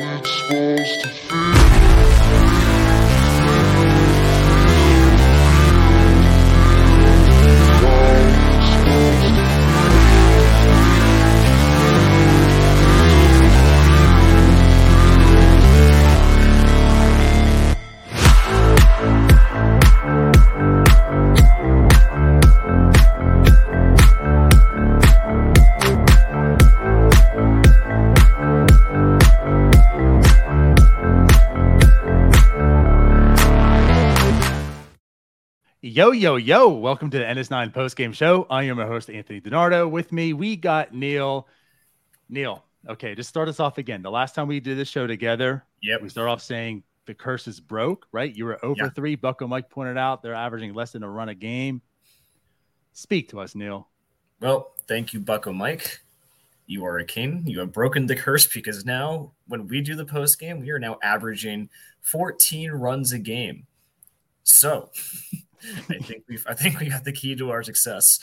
it's supposed to feel. Yo, yo. Welcome to the NS9 post game show. I am your host, Anthony DiNardo. With me, we got Neil. Neil, okay, just start us off again. The last time we did this show together, yeah, we start off saying the curse is broke, right? You were over Yeah. three. Bucko Mike pointed out they're averaging less than a run a game. Speak to us, Neil. Well, thank you, Bucko Mike. You are a king. You have broken the curse because now, when we do the post game, we are now averaging 14 runs a game. So, I think we've I think we got the key to our success.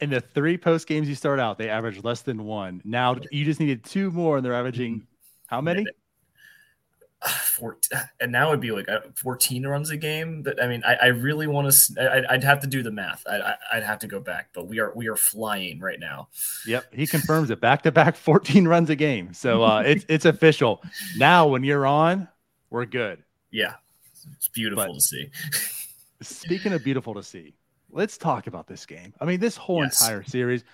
In the three post games you start out, they average less than one. Now you just needed two more, and they're averaging how many? Four, and now it'd be like uh, 14 runs a game. But I mean, I, I really want to. I'd have to do the math. I, I, I'd have to go back. But we are we are flying right now. Yep, he confirms it. Back to back, 14 runs a game. So uh, it's it's official. Now, when you're on, we're good. Yeah, it's beautiful But- to see. Speaking of beautiful to see, let's talk about this game. I mean, this whole Yes. entire series.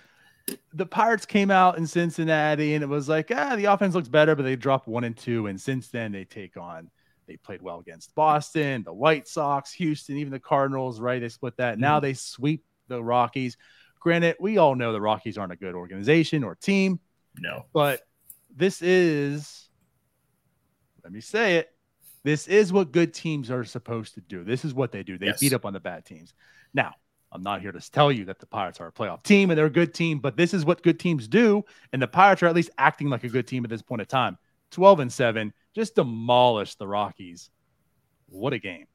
The Pirates came out in Cincinnati, and it was like, ah, the offense looks better, but they dropped one and two. And since then, they take on. They played well against Boston, the White Sox, Houston, even the Cardinals. Right? They split that. Now they sweep the Rockies. Granted, we all know the Rockies aren't a good organization or team. No, but this is let me say it this is what good teams are supposed to do. This is what they do. They Yes. beat up on the bad teams. Now i'm not here to tell you that the pirates are a playoff team and they're a good team but this is what good teams do and the pirates are at least acting like a good team at this point in time. 12 and 7 just demolished the rockies. What a game.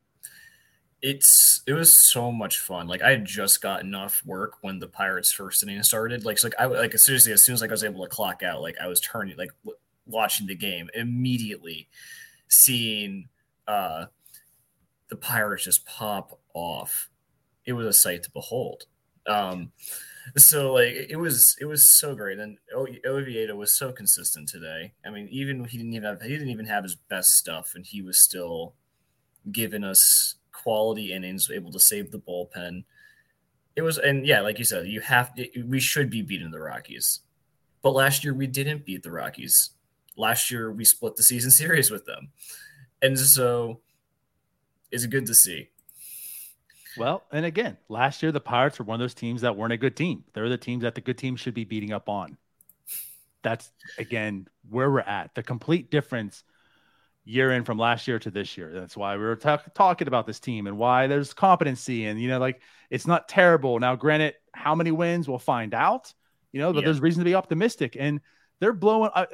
It's it was so much fun. Like I had just gotten off work when the Pirates first inning started. Like so like I like seriously as soon as like I was able to clock out, like I was turning like watching the game immediately, seeing uh the Pirates just pop off. It was a sight to behold. Um, so like it was it was so great, and O- Oviedo was so consistent today. I mean, even he didn't even have he didn't even have his best stuff, and he was still giving us quality innings, able to save the bullpen. It was, and yeah, like you said, you have we should be beating the Rockies, but last year we didn't beat the Rockies. Last year we split the season series with them, and so it's good to see. Well, and again, last year the Pirates were one of those teams that weren't a good team. They're the teams that the good teams should be beating up on. That's again where we're at. The complete difference year in from last year to this year. That's why we were ta- talking about this team and why there's competency and you know like it's not terrible. Now, granted, how many wins we'll find out. You know, but Yeah. there's reason to be optimistic, and they're blowing. I,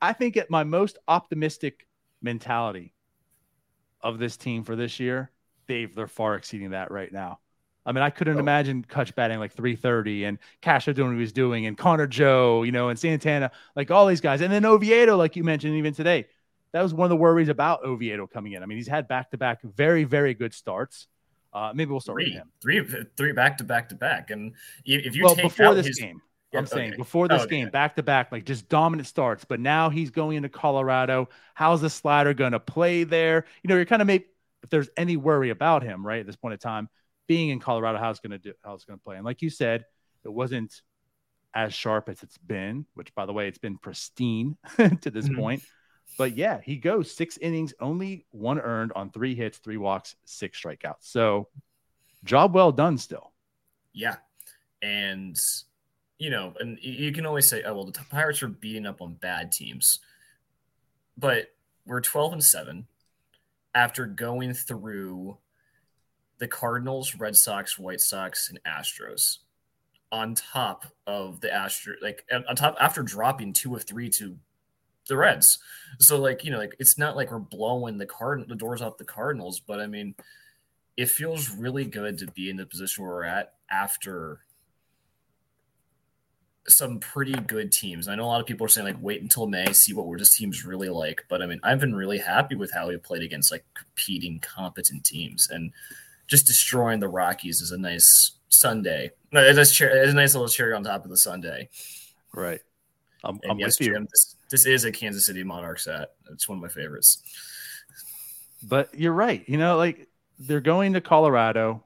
I think at my most optimistic mentality of this team for this year, Dave, they're far exceeding that right now. I mean, I couldn't Oh. imagine Kutch batting like 330 and Castro doing what he was doing and Connor Joe, you know, and Santana, like all these guys. And then Oviedo, like you mentioned even today. That was one of the worries about Oviedo coming in. I mean, he's had back to back very, very good starts. Uh, maybe we'll start with Three, him. three, three back to back to back, and if you well, take before out this his, game, I'm saying before this Oh, okay. game, back to back, like just dominant starts. But now he's going into Colorado. How's the slider going to play there? You know, you're kind of maybe if there's any worry about him, right, at this point in time, being in Colorado, how's going to do, how it's going to play. And like you said, it wasn't as sharp as it's been, which by the way, it's been pristine to this Mhm. point. But yeah, he goes six innings, only one earned on three hits, three walks, six strikeouts. So job well done still. Yeah. And, you know, and you can always say, oh, well, the Pirates are beating up on bad teams. But we're 12 and 7 after going through the Cardinals, Red Sox, White Sox, and Astros on top of the Astro, like on on top after dropping two of three to the Reds. So, like, you know, like it's not like we're blowing the card the doors off the Cardinals, but I mean, it feels really good to be in the position where we're at after some pretty good teams. I know a lot of people are saying like wait until May, see what were this team's really like. But I mean, I've been really happy with how we played against like competing, competent teams, and just destroying the Rockies is a nice Sunday. It's a, it's a nice little cherry on top of the Sunday. Right. I'm, I'm yes, with you. Jim, this, this is a Kansas City Monarchs set. It's one of my favorites. But you're right. You know, like they're going to Colorado.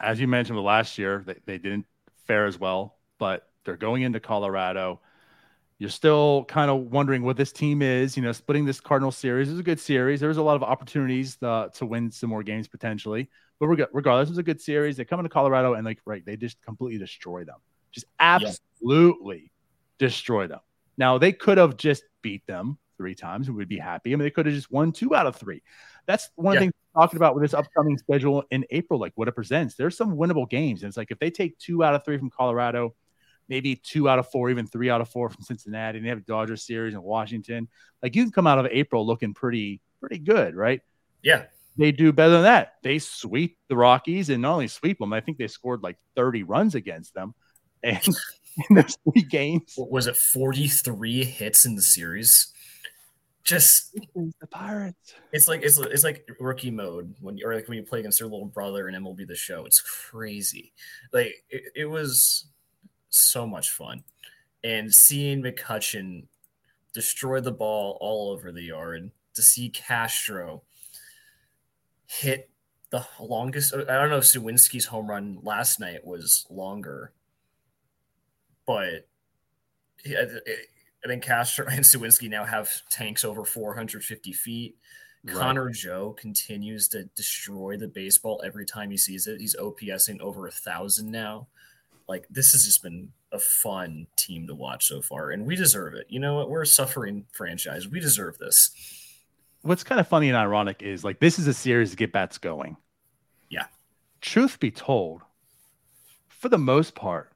As you mentioned, last year they, they didn't fare as well, but they're going into Colorado. You're still kind of wondering what this team is. You know, splitting this Cardinal series is a good series. There was a lot of opportunities uh, to win some more games potentially, but regardless, it was a good series. They come into Colorado and like right, they just completely destroy them. Just absolutely destroy them. Now they could have just beat them three times and we'd be happy. I mean, they could have just won two out of three. That's one yeah. things talking about with this upcoming schedule in April, like what it presents. There's some winnable games. And it's like if they take two out of three from Colorado, maybe two out of four, even three out of four from Cincinnati, and they have a Dodger series in Washington. Like you can come out of April looking pretty, pretty good, right? Yeah. They do better than that. They sweep the Rockies and not only sweep them, I think they scored like 30 runs against them. And in those three games. What was it 43 hits in the series? Just the Pirates. It's like it's it's like rookie mode when you or like when you play against your little brother in MLB the show. It's crazy. Like it, it was so much fun. And seeing McCutchen destroy the ball all over the yard, to see Castro hit the longest. I don't know if Suwinski's home run last night was longer, but I think Castro and Suwinski now have tanks over 450 feet. Right. Connor Joe continues to destroy the baseball every time he sees it. He's OPSing over a thousand now like this has just been a fun team to watch so far, and we deserve it. You know what? We're a suffering franchise. We deserve this. What's kind of funny and ironic is like this is a series to get bats going. Yeah. Truth be told, for the most part,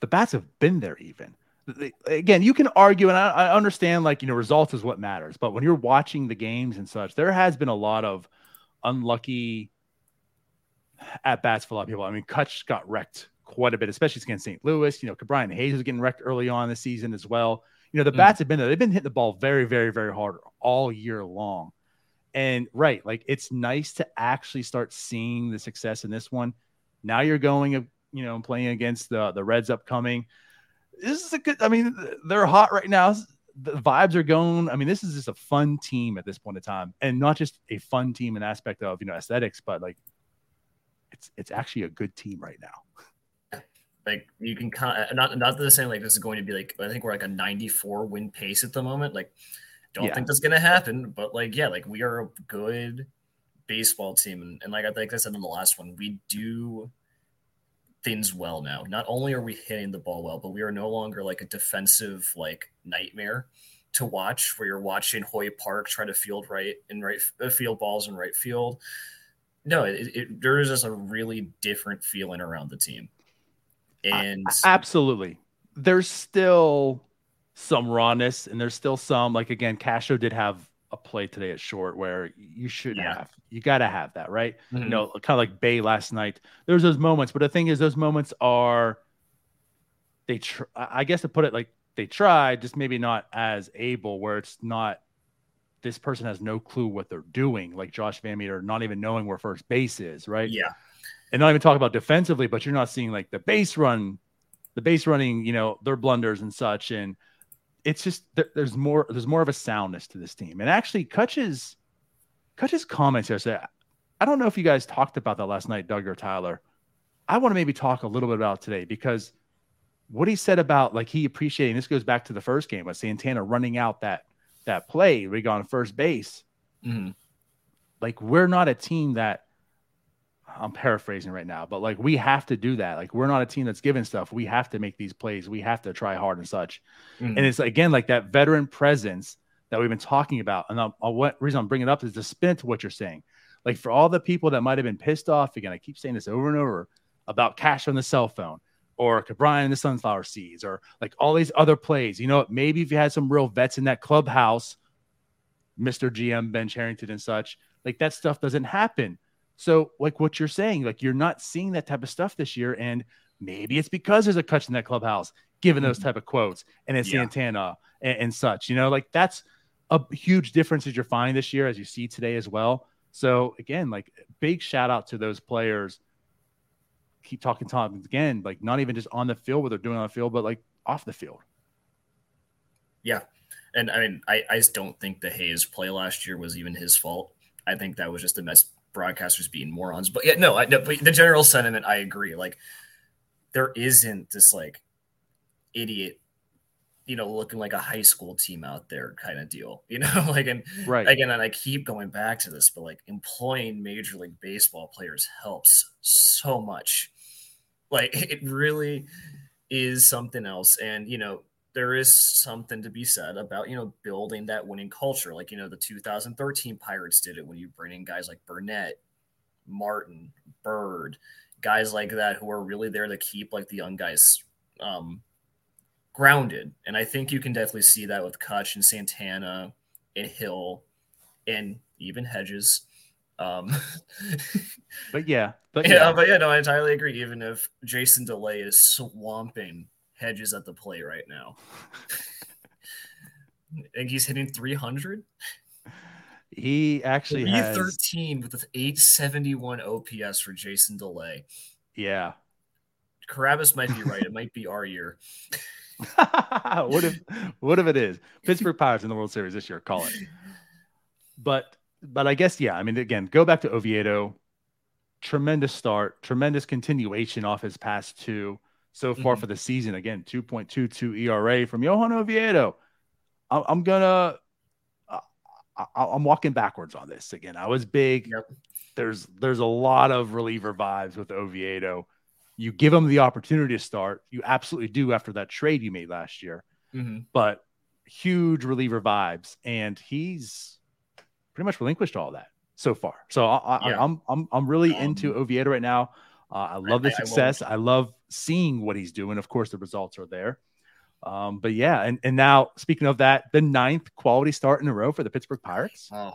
the bats have been there even. Again, you can argue, and I, I understand, like, you know, results is what matters. But when you're watching the games and such, there has been a lot of unlucky at bats for a lot of people. I mean, Kutch got wrecked quite a bit, especially against St. Louis. You know, Brian Hayes was getting wrecked early on this season as well. You know, the mm. bats have been there. They've been hitting the ball very, very, very hard all year long. And right, like it's nice to actually start seeing the success in this one. Now you're going, you know, playing against the the Reds upcoming. This is a good. I mean, they're hot right now. The vibes are going. I mean, this is just a fun team at this point in time, and not just a fun team in aspect of you know aesthetics, but like it's it's actually a good team right now. like you can not not the same like this is going to be like I think we're like a 94 win pace at the moment. Like don't yeah. think that's gonna happen, but like yeah, like we are a good baseball team, and, and like I think I said in the last one, we do things well now. Not only are we hitting the ball well, but we are no longer like a defensive like nightmare to watch where you're watching Hoy Park try to field right and right uh, field balls in right field. No, it, it, there is just a really different feeling around the team. And absolutely, there's still some rawness, and there's still some like again, Casho did have a play today at short where you should yeah. have, you got to have that, right? Mm-hmm. You know, kind of like Bae last night. There's those moments, but the thing is, those moments are they. Tr- I guess to put it like they tried, just maybe not as able, where it's not this person has no clue what they're doing, like Josh VanMeter not even knowing where first base is, right? Yeah and not even talk about defensively, but you're not seeing like the base run, the base running, you know, their blunders and such. And it's just there's more there's more of a soundness to this team. And actually, Kutch's Kutch's comments here say, I don't know if you guys talked about that last night, Doug or Tyler. I want to maybe talk a little bit about today because what he said about like he appreciating this goes back to the first game with Santana running out that that play we got on first base. Mm-hmm. Like we're not a team that I'm paraphrasing right now, but like we have to do that. Like we're not a team that's given stuff. We have to make these plays. We have to try hard and such. Mm-hmm. And it's again like that veteran presence that we've been talking about. And I'll, I'll, what reason I'm bringing it up is to spin to what you're saying. Like for all the people that might have been pissed off again, I keep saying this over and over about cash on the cell phone or Ke'Bryan and the sunflower seeds or like all these other plays. You know, maybe if you had some real vets in that clubhouse, Mr. GM Ben Cherington and such, like that stuff doesn't happen so, like what you're saying, like you're not seeing that type of stuff this year. And Maybe it's because there's a Kutch in that clubhouse giving those Mm-hmm. type of quotes, and it's Yeah. Santana and, and such. You know, like that's a huge difference that you're finding this year, as you see today as well. So again, like big shout out to those players. Keep talking Tom again, like not even just on the field what they're doing on the field, but like off the field. Yeah. And I mean, I, I just don't think the Hayes play last year was even his fault. I think that was just the Mets broadcasters being morons. But yeah, no, I no, but the general sentiment, I agree. Like, there isn't this like idiot, you know, looking like a high school team out there kind of deal, you know, like, and Right. again, and I keep going back to this, but like employing Major League Baseball players helps so much. Like it really is something else. And, you know, there is something to be said about, you know, building that winning culture. Like, you know, the 2013 Pirates did it when you bring in guys like Burnett, Martin, Byrd, guys like that who are really there to keep like the young guys um, grounded. And I think you can definitely see that with Kutch and Santana and Hill and even Hedges. Um, But yeah, but yeah, yeah, but yeah, no, I entirely agree. Even if Jason Delay is swamping Hedges at the plate right now, I think he's hitting 300. he actually has 13 with an 871 OPS for Jason Delay. yeah. Carabas might be right. It might be our year. what if what if it is Pittsburgh Pirates in the World Series this year? Call it. But but I guess yeah. I mean, again, go back to Oviedo. Tremendous start, tremendous continuation off his past two so far Mhm. for the season. Again, two point two two ERA from Johan Oviedo. I- I'm gonna. I- I'm walking backwards on this again. I was big. Yep. There's there's a lot of reliever vibes with Oviedo. You give him the opportunity to start. You absolutely do after that trade you made last year Mhm. but huge reliever vibes, and he's pretty much relinquished all that so far. So I, I, Yeah. I'm I'm I'm really Um, into Oviedo right now. Uh, I love the I- I success. I, love seeing what he's doing. Of course, the results are there. Um, but yeah, and, and now speaking of that, the ninth quality start in a row for the Pittsburgh Pirates. Oh,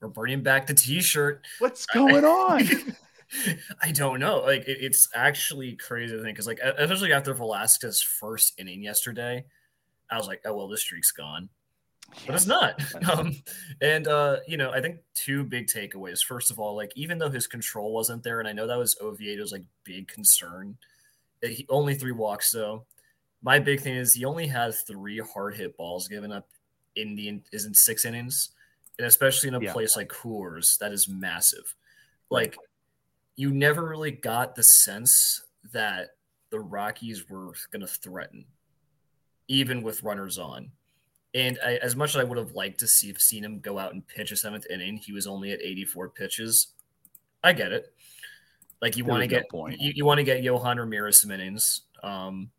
we're bringing back the T-shirt. What's going on? I don't know. Like it, it's actually crazy to think because, like, especially after Velasquez's first inning yesterday, I was like, "Oh well, this streak's gone," but it's not. Um, and uh, you know, I think two big takeaways. First of all, like even though his control wasn't there, and I know that was Oviedo's like big concern, he only three walks though. My big thing is he only had three hard hit balls given up in the is in six innings, and especially in a Yeah. place like Coors, that is massive. Like you never really got the sense that the Rockies were going to threaten, even with runners on. And I, as much as I would have liked to see have seen him go out and pitch a seventh inning, he was only at 84 pitches. I get it. Like you want to get point. you, you want to get Yohan Ramirez some innings. Um,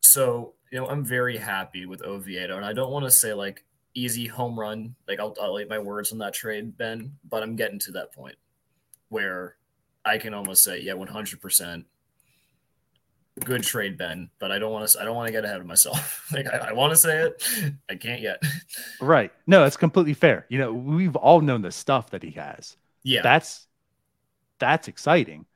so you know I'm very happy with Oviedo, and I don't want to say like easy home run. Like I'll, I'll eat my words on that trade, Ben, but I'm getting to that point where I can almost say, yeah, 100% good trade, Ben. But I don't want to. I don't want to get ahead of myself. like I, I want to say it, I can't yet. Right. No, that's completely fair. You know, we've all known the stuff that he has. Yeah, That's that's exciting.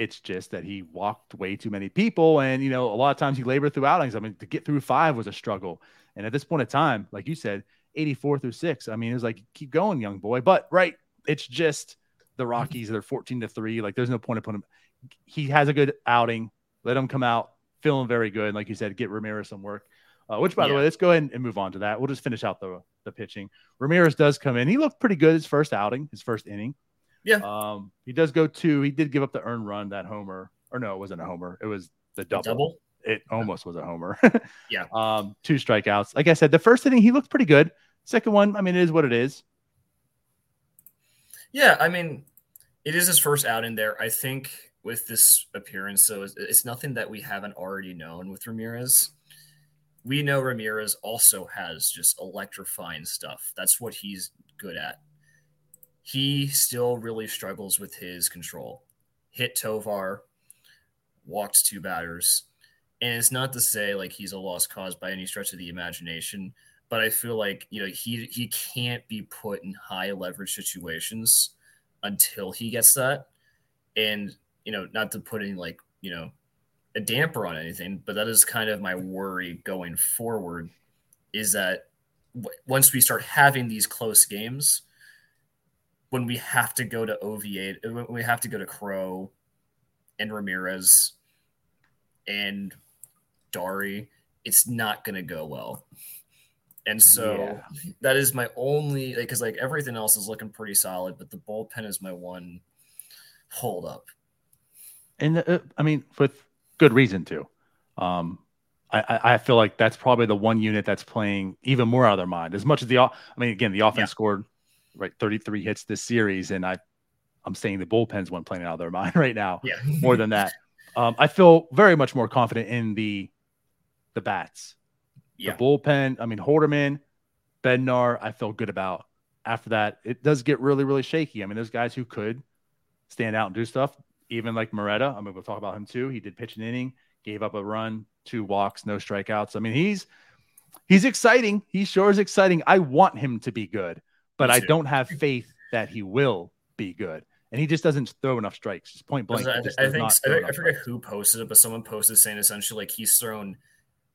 It's just that he walked way too many people, and you know, a lot of times he labored through outings. I mean, to get through five was a struggle. And at this point in time, like you said, 84 through six. I mean, it was like keep going, young boy. But right, it's just the Rockies. They're 14 to three. Like, there's no point in putting him. He has a good outing. Let him come out feeling very good. Like you said, get Ramirez some work. Uh, which, by the way, let's go ahead and move on to that. We'll just finish out the the pitching. Ramirez does come in. He looked pretty good his first outing, his first inning. Yeah. Um, he does go two. He did give up the earned run that homer, or no, it wasn't a homer. It was the double. double. It almost was a homer. Yeah. Um, two strikeouts. Like I said, the first inning he looked pretty good. Second one, I mean, it is what it is. Yeah, I mean, it is his first out in there. I think with this appearance, so it's, it's nothing that we haven't already known with Ramirez. We know Ramirez also has just electrifying stuff. That's what he's good at. He still really struggles with his control. Hit Tovar, walked two batters. And it's not to say like he's a lost cause by any stretch of the imagination, but I feel like you know he he can't be put in high leverage situations until he gets that. And you know, not to put any like you know a damper on anything, but that is kind of my worry going forward. Is that w- once we start having these close games, when we have to go to OVA, when we have to go to Crowe and Ramirez and Dari, it's not going to go well. And so Yeah. that is my only because like everything else is looking pretty solid, but the bullpen is my one hold up. and uh, I mean, with good reason too. Um, I, I I feel like that's probably the one unit that's playing even more out of their mind. As much as the, I mean, again, the offense Yeah. scored right 33 hits this series, and I, I'm saying the bullpen's one playing out of their mind right now Yeah, more than that. Um, I feel very much more confident in the, the bats, yeah, the bullpen. I mean, Holderman, Bednar, I feel good about. After that, it does get really, really shaky. I mean, there's guys who could stand out and do stuff, even like Moreta. I mean, we'll talk about him too. He did pitch an inning, gave up a run, two walks, no strikeouts. I mean, he's he's exciting. He sure is exciting. I want him to be good, but I don't have faith that he will be good. And he just doesn't throw enough strikes. Just point blank. I, I think I, think- I forget who posted it, but someone posted saying essentially like he's thrown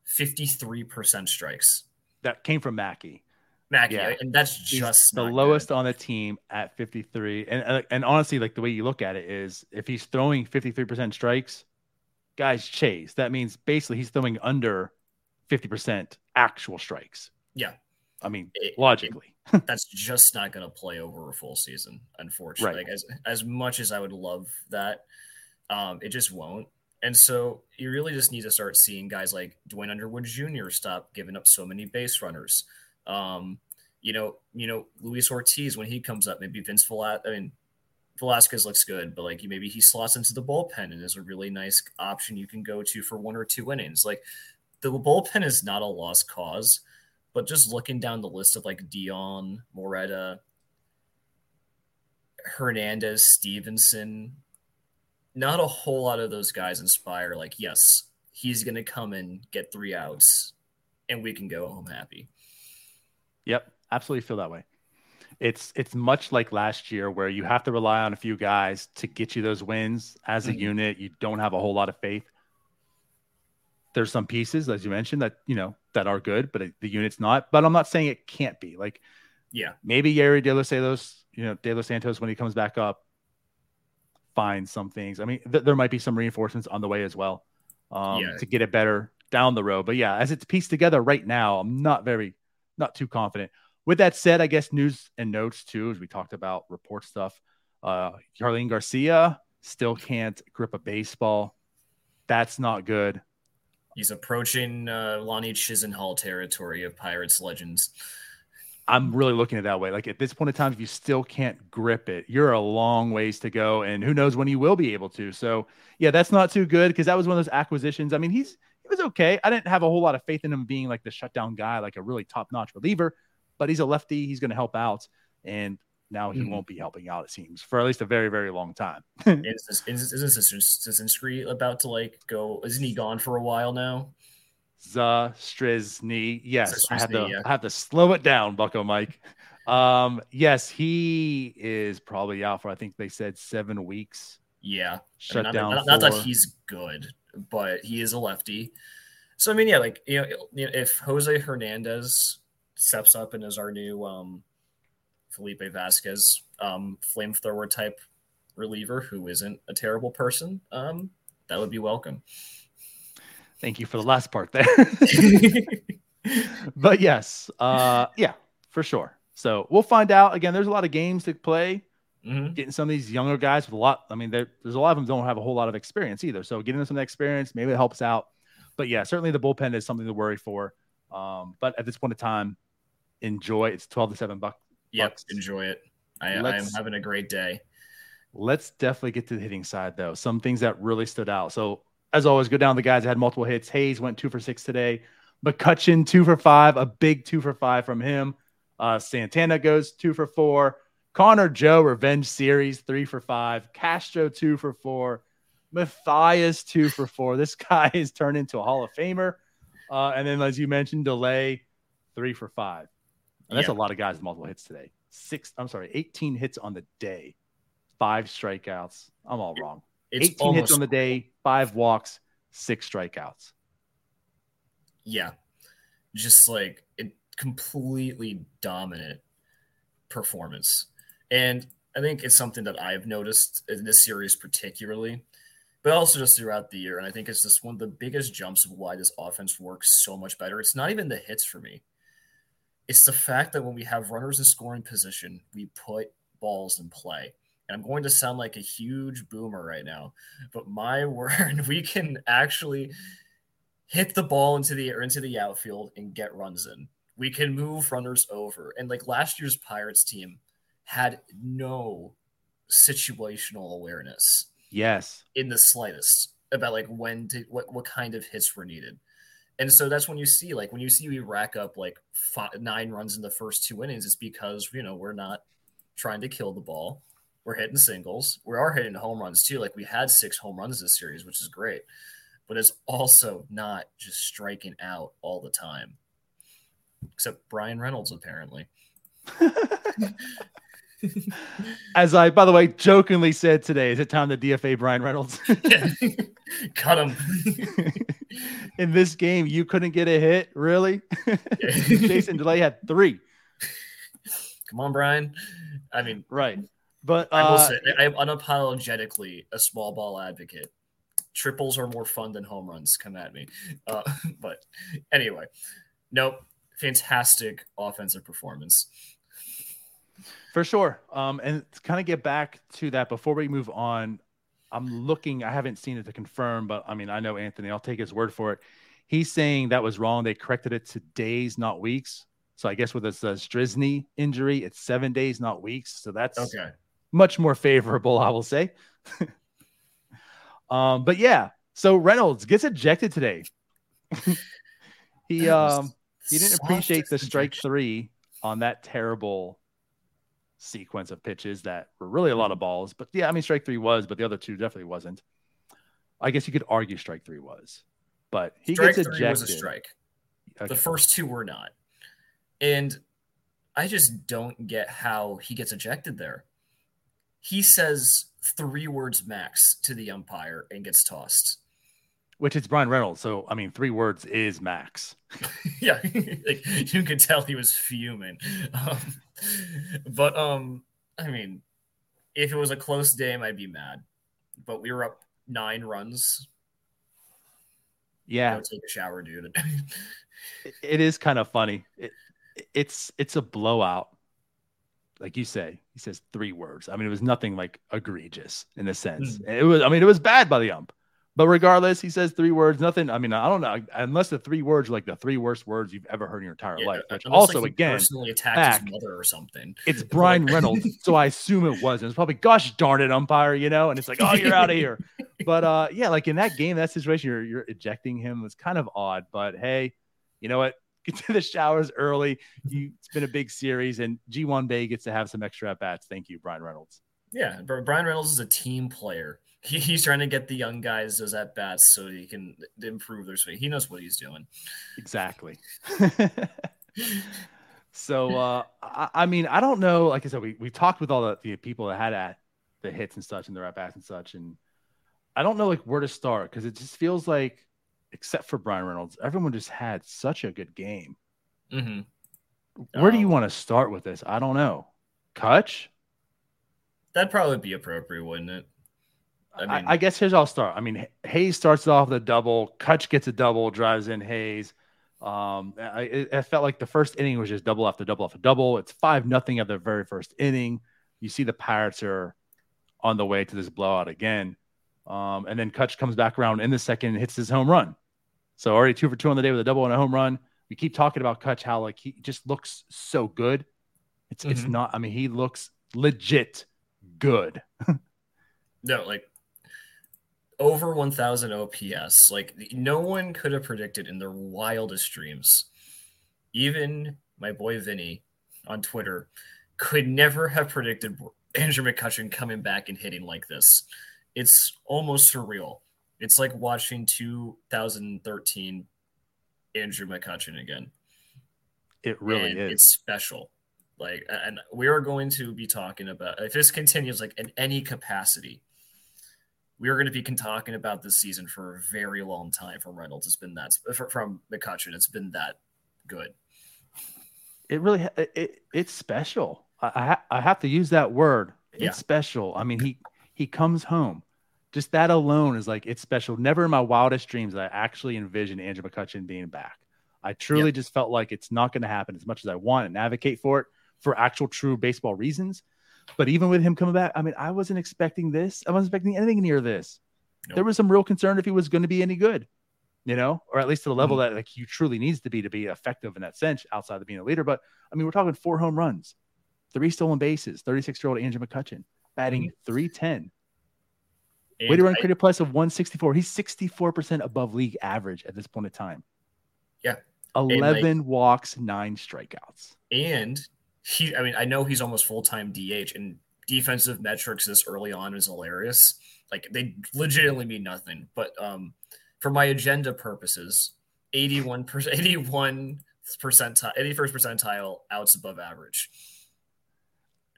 fifty three percent strikes. that came from Mackey. Mackey, Yeah. and that's just the lowest good. on the team at 53. And uh, and honestly, like the way you look at it is if he's throwing 53% strikes, guys chase. That means basically he's throwing under 50% actual strikes. Yeah. I mean, It- logically. That's just not going to play over a full season, unfortunately. Right. Like as as much as I would love that, um, it just won't. And so you really just need to start seeing guys like Duane Underwood Jr. stop giving up so many base runners. Um, you know, you know, Luis Ortiz when he comes up, maybe Vince Velasquez. I mean, Velasquez looks good, but like maybe he slots into the bullpen and is a really nice option you can go to for one or two innings. Like the bullpen is not a lost cause, but just looking down the list of like Dion, Moreta, Hernandez, Stephenson, not a whole lot of those guys inspire like, yes, he's going to come and get three outs and we can go home happy. Yep, absolutely feel that way. It's it's much like last year where you have to rely on a few guys to get you those wins as a Mhm. unit. You don't have a whole lot of faith. There's some pieces, as you mentioned, that you know that are good, but it, the unit's not. But I'm not saying it can't be. Like Yeah. maybe Yerry De Los Santos, you know, De Los Santos when he comes back up, finds some things. I mean, th- there might be some reinforcements on the way as well um, Yeah. to get it better down the road. But yeah, as it's pieced together right now, I'm not very, not too confident. With that said, I guess news and notes too, as we talked about report stuff. Uh, Jarlin Garcia still can't grip a baseball. That's not good. He's approaching uh, Lonnie Chisenhall territory of Pirates legends. I'm really looking at that way. Like at this point in time, if you still can't grip it, you're a long ways to go, and who knows when you will be able to. So yeah, that's not too good because that was one of those acquisitions. I mean, he's he was okay. I didn't have a whole lot of faith in him being like the shutdown guy, like a really top notch reliever, but he's a lefty. He's going to help out, and now he Mhm. won't be helping out. It seems for at least a very very long time. Is this is, is this Zizinski about to like go? Isn't he gone for a while now? Zastryzny. Yes, I have to Zastryzny, yeah. I have to slow it down, Bucko Mike. Um, yes, he is probably out for I think they said seven weeks. Yeah, I mean, Shut not, down. not, not that for- he's good, but he is a lefty. So I mean, yeah, like you know, you know, if Jose Hernandez steps up and is our new um, Felipe Vasquez um, flamethrower type reliever, who isn't a terrible person, um, that would be welcome. Thank you for the last part there. but yes, uh, yeah, for sure. So we'll find out. Again, there's a lot of games to play. Mhm. Getting some of these younger guys with a lot. I mean, there's a lot of them don't have a whole lot of experience either. So getting them some experience, maybe it helps out. But yeah, certainly the bullpen is something to worry for. Um, but at this point in time, enjoy. It's 12 to 7 bucks. Yep, enjoy it. I, I am having a great day. Let's definitely get to the hitting side, though. Some things that really stood out. So, as always, go down the guys that had multiple hits. Hayes went two for six today. McCutchen, two for five, a big two for five from him. Uh, Santana goes two for four. Connor Joe, revenge series, three for five. Castro, two for four. Mathias, two for four. This guy is turned into a Hall of Famer. Uh, and then, as you mentioned, Delay, three for five. And that's Yeah. a lot of guys with multiple hits today. Six, I'm sorry, 18 hits on the day, five strikeouts. I'm all wrong. It's 18 hits on the day, five walks, six strikeouts. Yeah. Just like it completely dominant performance. And I think it's something that I've noticed in this series particularly, but also just throughout the year. And I think it's just one of the biggest jumps of why this offense works so much better. It's not even the hits for me. It's the fact that when we have runners in scoring position, we put balls in play. And I'm going to sound like a huge boomer right now, but my word, we can actually hit the ball into the into the outfield and get runs in. We can move runners over. And like last year's Pirates team had no situational awareness. Yes. In the slightest about like when to what what kind of hits were needed. And so that's when you see like when you see we rack up like five, nine runs in the first two innings, it's because you know we're not trying to kill the ball. We're hitting singles. We are hitting home runs too. Like we had six home runs this series, which is great. But it's also not just striking out all the time. Except Bryan Reynolds, apparently. As I, by the way, jokingly said today, is it time to DFA Bryan Reynolds? Cut him. In this game, you couldn't get a hit, really? Jason Delay had three. Come on, Bryan. I mean, right. But uh, I will say, I'm unapologetically a small ball advocate. Triples are more fun than home runs. Come at me. Uh, but anyway, nope. Fantastic offensive performance. For sure. Um, and to kind of get back to that before we move on, I'm looking, I haven't seen it to confirm, but I mean, I know Anthony, I'll take his word for it. He's saying that was wrong. They corrected it to days, not weeks. So I guess with this uh, Strisny injury, it's seven days, not weeks. So that's okay. much more favorable, I will say. um, but yeah, so Reynolds gets ejected today. he um he didn't appreciate the strike three on that terrible sequence of pitches that were really a lot of balls. But yeah, I mean, strike three was, but the other two definitely wasn't. I guess you could argue strike three was, but he strike gets three was a strike. Okay. The first two were not, and I just don't get how he gets ejected there. He says three words max to the umpire and gets tossed. Which is Bryan Reynolds. So I mean, three words is max. yeah, like, you could tell he was fuming. Um, but um, I mean, if it was a close game, I'd be mad. But we were up nine runs. Yeah, take a shower, dude. it- is kind of funny. It, it's it's a blowout, like you say. He says three words. I mean, it was nothing like egregious in a sense. It was. I mean, it was bad by the ump. But regardless, he says three words. Nothing. I mean, I don't know. Unless the three words are like the three worst words you've ever heard in your entire Yeah, life. Which also, like, again, personally attacked back. his mother or something. it's Bryan Reynolds, so I assume it wasn't. It's probably gosh darn it, umpire, you know, and it's like, oh, you're out of here. But uh, yeah, like in that game, that situation, you're you're ejecting him was kind of odd. But hey, you know what? Get to the showers early. You, it's been a big series, and Ji-hwan Bae gets to have some extra at bats. Thank you, Bryan Reynolds. Yeah, Bryan Reynolds is a team player. He, he's trying to get the young guys those at bats so he can improve their swing. He knows what he's doing. Exactly. so uh, I, I mean, I don't know. Like I said, we, we talked with all the, the people that had at the hits and such and their at bats and such, and I don't know like where to start because it just feels like, except for Bryan Reynolds, everyone just had such a good game. Mm-hmm. Where do you Um, want to start with this? I don't know. Kutch? That'd probably be appropriate, wouldn't it? I I, mean- I guess here's how I'll start. I mean, Hayes starts off with a double. Kutch gets a double, drives in Hayes. Um, I, it, it felt like the first inning was just double after double after double. It's five nothing of the very first inning. You see the Pirates are on the way to this blowout again. Um, and then Kutch comes back around in the second and hits his home run. So already two for two on the day with a double and a home run. We keep talking about Kutch how like he just looks so good. It's it's Mhm. not. I mean, he looks legit good. No, like over 1000 OPS. Like no one could have predicted in their wildest dreams. Even my boy Vinny on Twitter could never have predicted Andrew McCutchen coming back and hitting like this. It's almost surreal. It's like watching 2013 Andrew McCutchen again. It really and is. It's special. Like, and we are going to be talking about if this continues, like in any capacity, we are going to be talking about this season for a very long time from Reynolds. It's been that from McCutchen. It's been that good. It really it, it's special. I I have to use that word. It's yeah. special. I mean he he comes home. Just that alone is like it's special. Never in my wildest dreams I actually envisioned Andrew McCutchen being back. I truly yep. just felt like it's not going to happen as much as I want and advocate for it for actual true baseball reasons. But even with him coming back, I mean, I wasn't expecting this. I wasn't expecting anything near this. Nope. There was some real concern if he was going to be any good, you know, or at least to the level mm-hmm. that like he truly needs to be to be effective in that sense outside of being a leader. But I mean, we're talking four home runs, three stolen bases, 36 year old Andrew McCutchen batting mm-hmm. 310. weighted runs created plus of 164. He's 64% above league average at this point in time. Yeah. 11 like, walks, nine strikeouts. And he, I mean, I know he's almost full time DH, and defensive metrics this early on is hilarious. Like they legitimately mean nothing. But um, for my agenda purposes, 81 percent, 81 percentile, 81st percentile outs above average.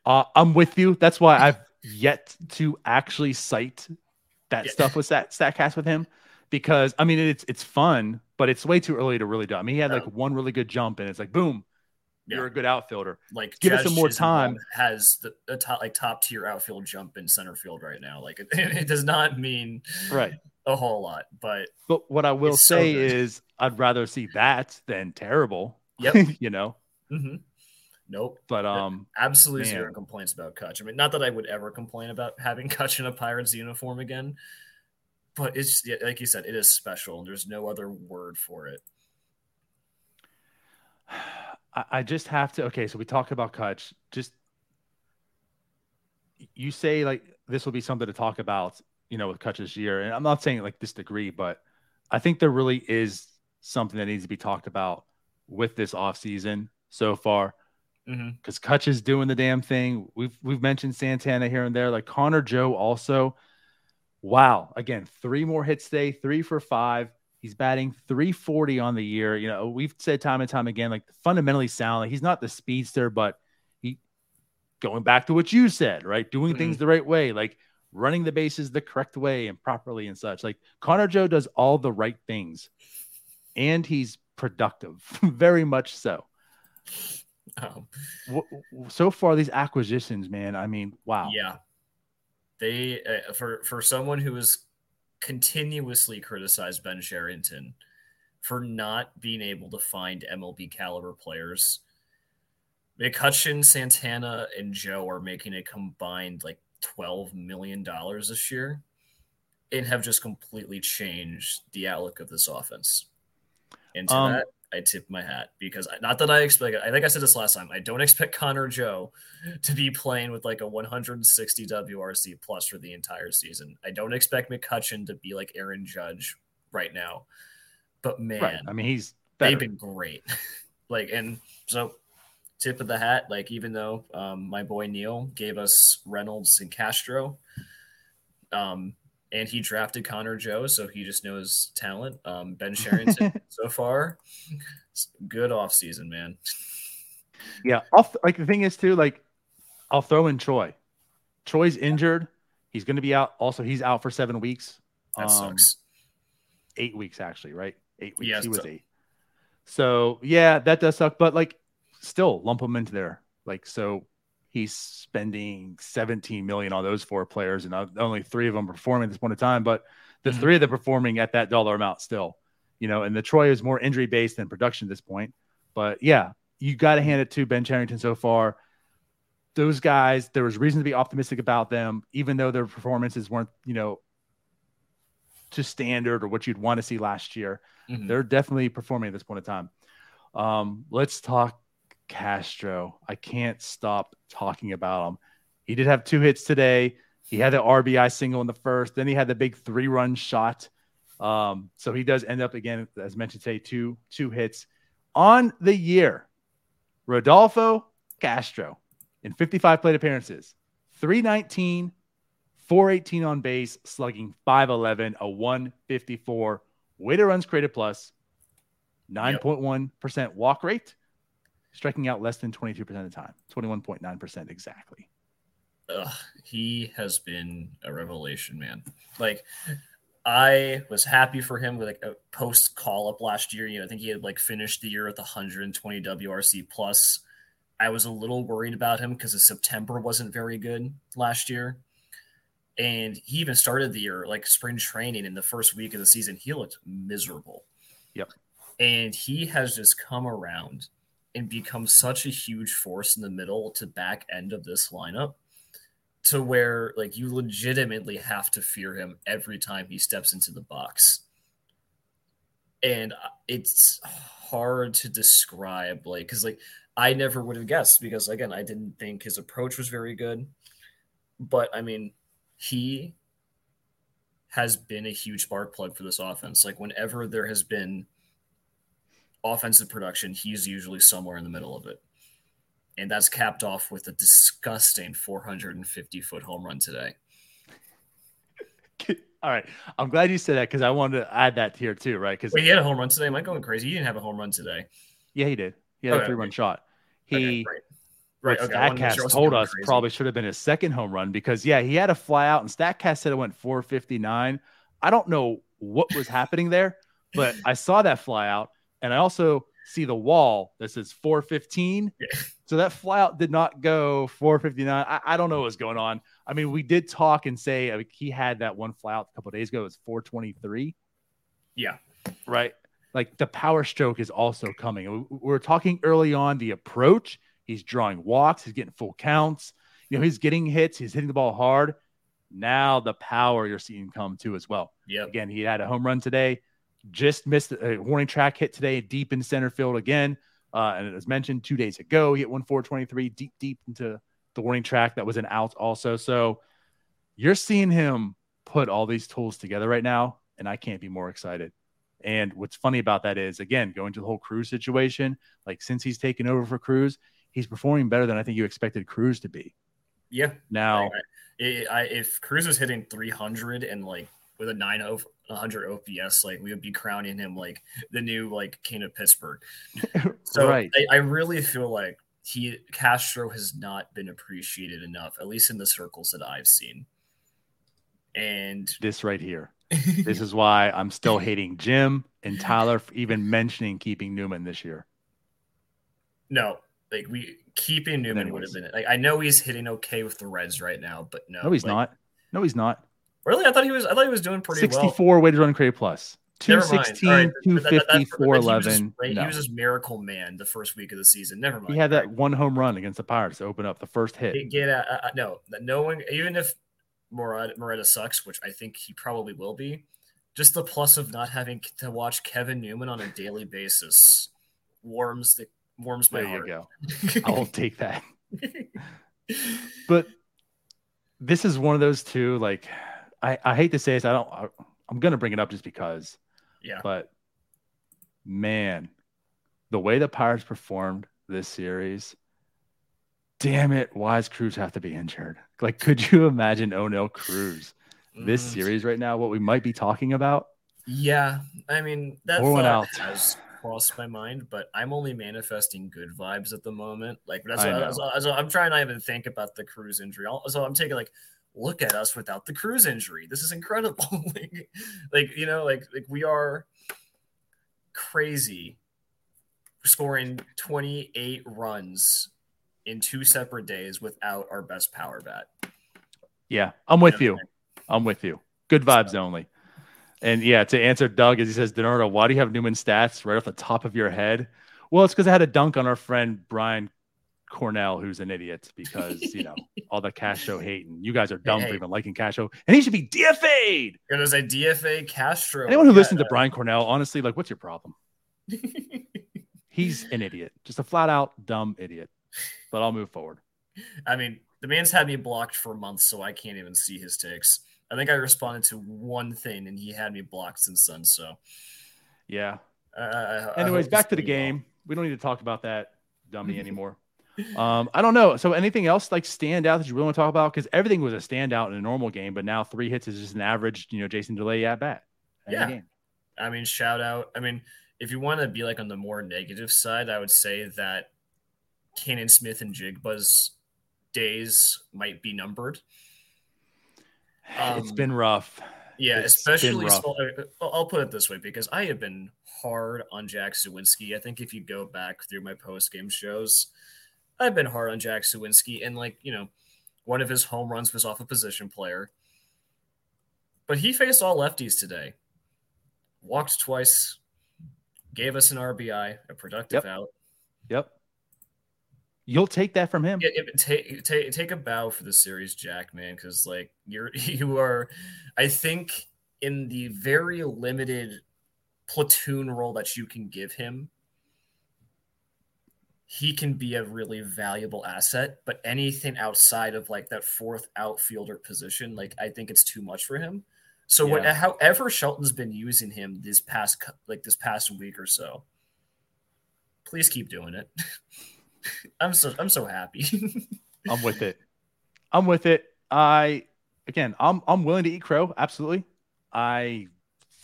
Uh, I'm with you. That's why I've yet to actually cite that yeah. stuff with that Statcast with him because I mean it's it's fun, but it's way too early to really do. I mean, he had like one really good jump, and it's like boom, yeah. you're a good outfielder. Like give us some more time. Has the a top like top tier outfield jump in center field right now. Like it, it does not mean right a whole lot, but but what I will say so is I'd rather see that than terrible. Yep, you know. Mm-hmm. Nope. But um, absolutely man. zero complaints about Kutch. I mean, not that I would ever complain about having Kutch in a Pirates uniform again, but it's like you said, it is special, and there's no other word for it. I just have to. Okay, so we talked about Kutch. Just you say like this will be something to talk about, you know, with Kutch's year, and I'm not saying like this degree, but I think there really is something that needs to be talked about with this off season so far because mm-hmm. Kutch is doing the damn thing. We've we've mentioned Santana here and there, like Connor Joe also Wow. Again, three more hits today, three for five. He's batting 340 on the year. You know, we've said time and time again, like fundamentally sound. Like he's not the speedster, but he going back to what you said, right? Doing mm-hmm. things the right way, like running the bases the correct way and properly and such. Like Connor Joe does all the right things, and he's productive, very much so. Um, so far, these acquisitions, man. I mean, wow. Yeah, they uh, for for someone who has continuously criticized Ben Cherington for not being able to find MLB caliber players. McCutchen, Santana, and Joe are making a combined like twelve million dollars this year, and have just completely changed the outlook of this offense. And to um, that, I tip my hat because not that I expect. I think I said this last time. I don't expect Connor Joe to be playing with like a 160 WRC plus for the entire season. I don't expect McCutchen to be like Aaron Judge right now. But man, right. I mean, he's better. they've been great. like, and so tip of the hat. Like, even though um, my boy Neil gave us Reynolds and Castro, um, and he drafted Connor Joe, so he just knows talent. Um, ben Cherington so far, good off season, man. Yeah, I'll, like the thing is too, like I'll throw in Choi. Choi's injured. He's going to be out. Also, he's out for seven weeks. That um, sucks. Eight weeks actually, right? Eight weeks. he was eight. So yeah, that does suck. But like, still lump him into there. Like so, he's spending 17 million on those four players and only three of them performing at this point in time but the mm-hmm. three of them performing at that dollar amount still you know and the troy is more injury based than production at this point but yeah you got to hand it to ben Cherington so far those guys there was reason to be optimistic about them even though their performances weren't you know to standard or what you'd want to see last year mm-hmm. they're definitely performing at this point in time um, let's talk Castro. I can't stop talking about him. He did have two hits today. He had the RBI single in the first. Then he had the big three run shot. Um, so he does end up again, as mentioned, say two two hits on the year. Rodolfo Castro in 55 plate appearances, 319, 418 on base, slugging 511, a 154 weighted runs created plus, 9.1 yep. walk rate, striking out less than 22% of the time, 21.9% exactly. ugh, he has been a revelation, man. Like I was happy for him with like a post call up last year. You know, I think he had like finished the year with 120 WRC plus. I was a little worried about him because September wasn't very good last year. And he even started the year like spring training in the first week of the season. He looked miserable. Yep. And he has just come around and become such a huge force in the middle to back end of this lineup to where like you legitimately have to fear him every time he steps into the box. And uh, it's hard to describe like cuz like I never would have guessed because again I didn't think his approach was very good. But I mean, he has been a huge spark plug for this offense. Like whenever there has been offensive production, he's usually somewhere in the middle of it. And that's capped off with a disgusting 450 foot home run today. All right. I'm glad you said that because I wanted to add that here too, right? Because he had a home run today. Am I going crazy? He didn't have a home run today. yeah, he did. He had Okay. a three run shot. He Okay, right. Right. Okay. I wanted to make sure Statcast told us crazy. probably should have been his second home run because yeah, he had a fly out and Statcast said it went 459. I don't know what was happening there, but I saw that fly out and I also see the wall that says 415. Yeah. So that flyout did not go 459. I, I don't know what's going on. I mean, we did talk and say I mean, he had that one flyout a couple of days ago. It was 423 Yeah. right? Like the power stroke is also coming. We- we We're talking early on the approach. He's drawing walks. He's getting full counts. You know, he's getting hits. He's hitting the ball hard. Now the power you're seeing come too as well. Yeah. Again, he had a home run today. Just missed a warning track hit today, deep in center field again. Uh, and as mentioned two days ago, he hit one 423 deep, deep into the warning track. That was an out also. So you're seeing him put all these tools together right now, and I can't be more excited. And what's funny about that is, again, going to the whole Cruz situation, like since he's taken over for Cruz, he's performing better than I think you expected Cruz to be. Yeah. Now, I, I, if Cruz was hitting 300 and like with a 900 OPS, like we would be crowning him like the new like king of Pittsburgh. So right. I, I really feel like he Castro has not been appreciated enough, at least in the circles that I've seen. And This right here. This is why I'm still hating Jim and Tyler for even mentioning keeping Newman this year. no, like we keeping Newman would have been like I know he's hitting okay with the Reds right now, but no, No, he's like, not. No, he's not. Really, I thought he was. I thought he was doing pretty well. 64 weighted run create plus. 216, All right, but that- that- 250, that- but he was just 411. great. No. He was just miracle man the first week of the season. Never mind. He had that one home run against the Pirates to open up the first hit. Get, get uh, uh, no, no one. Even if Moreta, Moreta sucks, which I think he probably will be, just the plus of not having to watch Kevin Newman on a daily basis warms the warms my There you heart. go. I will take that. But this is one of those two. Like, I, I hate to say this. I don't. I, I'm gonna bring it up just because. yeah, But man, the way the Pirates performed this series, damn it, why does Cruz have to be injured? Like, could you imagine Oneil Cruz this Mm, series right now? What we might be talking about? Yeah, I mean that Pour thought out. has crossed my mind, but I'm only manifesting good vibes at the moment. Like that's I so, so I'm trying not even think about the Cruz injury. So I'm taking like, look at us without the Cruz injury. This is incredible. like, like you know, like like we are crazy, scoring 28 runs in two separate days without our best power bat. Yeah, I'm with You. I'm with you. Good vibes only. And yeah, to answer Doug, as he says, DiNardo, why do you have Newman stats right off the top of your head? Well, it's because I had a dunk on our friend Brian Cornell, who's an idiot because you know all the Castro hate, and you guys are dumb Hey, for even liking Castro, and he should be DFA'd. It was a DFA Castro. Anyone who listens to Brian Cornell, honestly, like, what's your problem? He's an idiot, just a flat out dumb idiot. But I'll move forward. I mean, the man's had me blocked for months, so I can't even see his takes. I think I responded to one thing, and he had me blocked since then. So, Yeah. uh, Anyways, back to the doing well. game. We don't need to talk about that dummy anymore. Um, I don't know. So anything else like stand out that you really want to talk about? Because everything was a standout in a normal game, but now three hits is just an average, you know, Jason Delay at bat. Yeah. game. I mean, shout out. I mean, if you want to be like on the more negative side, I would say that Canaan Smith and Njigba's days might be numbered. it's Um, been rough. Yeah, It's especially rough. small, uh, I'll I'll put it this way because I have been hard on Jack Suwinski. I think if you go back through my post game shows, I've been hard on Jack Suwinski, and like you know, one of his home runs was off a position player, but he faced all lefties today. Walked twice, gave us an RBI, a productive Yep. out. Yep. You'll take that from him. Yeah, take take take a bow for the series, Jack, man, because like you're you are, I think in the very limited platoon role that you can give him, he can be a really valuable asset. But anything outside of like that fourth outfielder position, like I think it's too much for him. So what, however Shelton's been using him this past like this past week or so, please keep doing it. I'm so I'm so happy. I'm with it. I'm with it. I again, I'm I'm willing to eat crow. Absolutely. I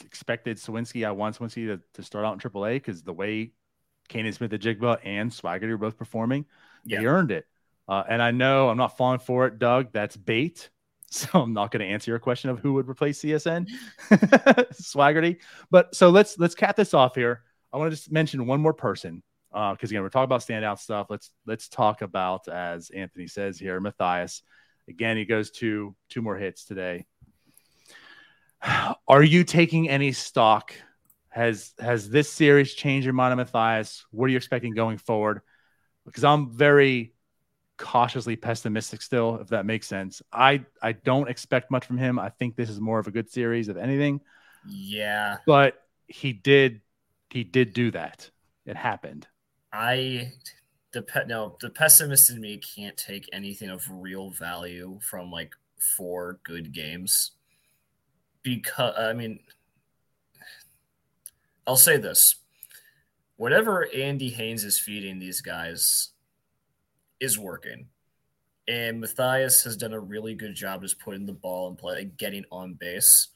expected Suwinski. I want Suwinski to, to start out in AAA because the way Canaan Smith, the Njigba, and Swaggerty are both performing, Yeah. they earned it. Uh, and I know I'm not falling for it, Doug. That's bait. So I'm not going to answer your question of who would replace CSN, Swaggerty. But so let's let's cap this off here. I want to just mention one more person because again we're talking about standout stuff. Let's let's talk about as Anthony says here, Mathias. Again, he goes to two more hits today. Are you taking any stock? Has has this series changed your mind on Mathias? What are you expecting going forward? Because I'm very cautiously pessimistic still, if that makes sense. I I don't expect much from him. I think this is more of a good series, if anything. yeah, But he did he did do that. It happened. I the pe- no the pessimist in me can't take anything of real value from like four good games because I mean I'll say this whatever Andy Haines is feeding these guys is working. And Mathias has done a really good job just putting the ball in play, getting on base.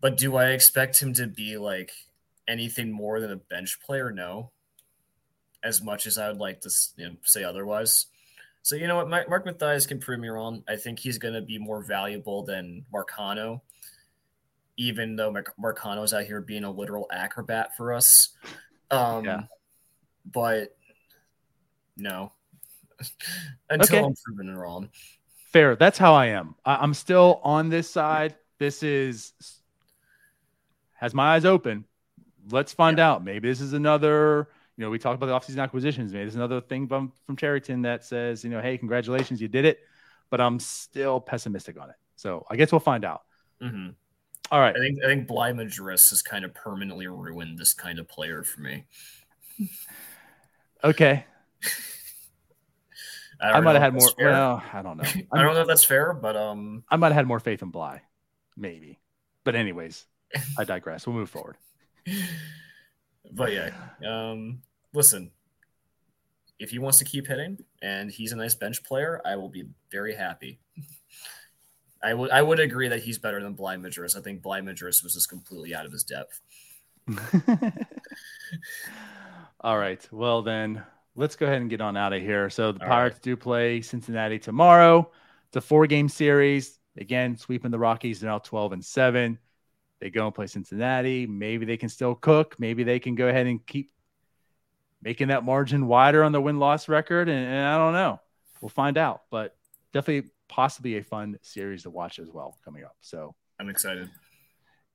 But do I expect him to be like anything more than a bench player? No. As much as I would like to you know, say otherwise. So you know what, Mark Mathias can prove me wrong. I think he's going to be more valuable than Marcano, even though Marc- Marcano's out here being a literal acrobat for us. Um, Yeah. But no, until Okay. I'm proven wrong. Fair. That's how I am. I, I'm still on this side. This is has my eyes open. Let's find out. Maybe this is another. You know, we talked about the offseason acquisitions. Maybe there's another thing from from Cherington that says, you know, hey, congratulations, you did it. But I'm still pessimistic on it. So I guess we'll find out. hmm All right. I think I think Bligh Madris has kind of permanently ruined this kind of player for me. Okay. I, I might have had more. fair. Well, I don't know. I don't know if that's fair, but um, I might have had more faith in Bligh, maybe. But anyways, I digress. We'll move forward. but yeah, um, listen, if he wants to keep hitting and he's a nice bench player, I will be very happy. I would I would agree that he's better than Bligh Madris. I think Bligh Madris was just completely out of his depth. All right. Well, then let's go ahead and get on out of here. So the All Pirates do play Cincinnati tomorrow. It's a four game series. Again, sweeping the Rockies. They're now 12 and 7. They go and play Cincinnati. Maybe they can still cook. Maybe they can go ahead and keep making that margin wider on the win loss record. And, and I don't know. We'll find out. But definitely, possibly a fun series to watch as well coming up. So, I'm excited.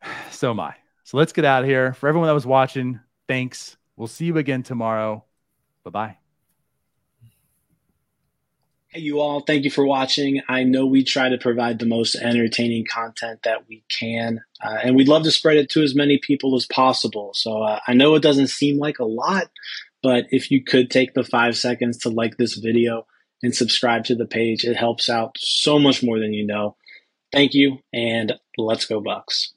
so am I. So let's get out of here. For everyone that was watching, thanks. We'll see you again tomorrow. Bye bye. Hey, you all, thank you for watching. I know we try to provide the most entertaining content that we can, uh, and we'd love to spread it to as many people as possible. So uh, I know it doesn't seem like a lot, but if you could take the five seconds to like this video and subscribe to the page, it helps out so much more than you know. Thank you, and let's go, Bucks.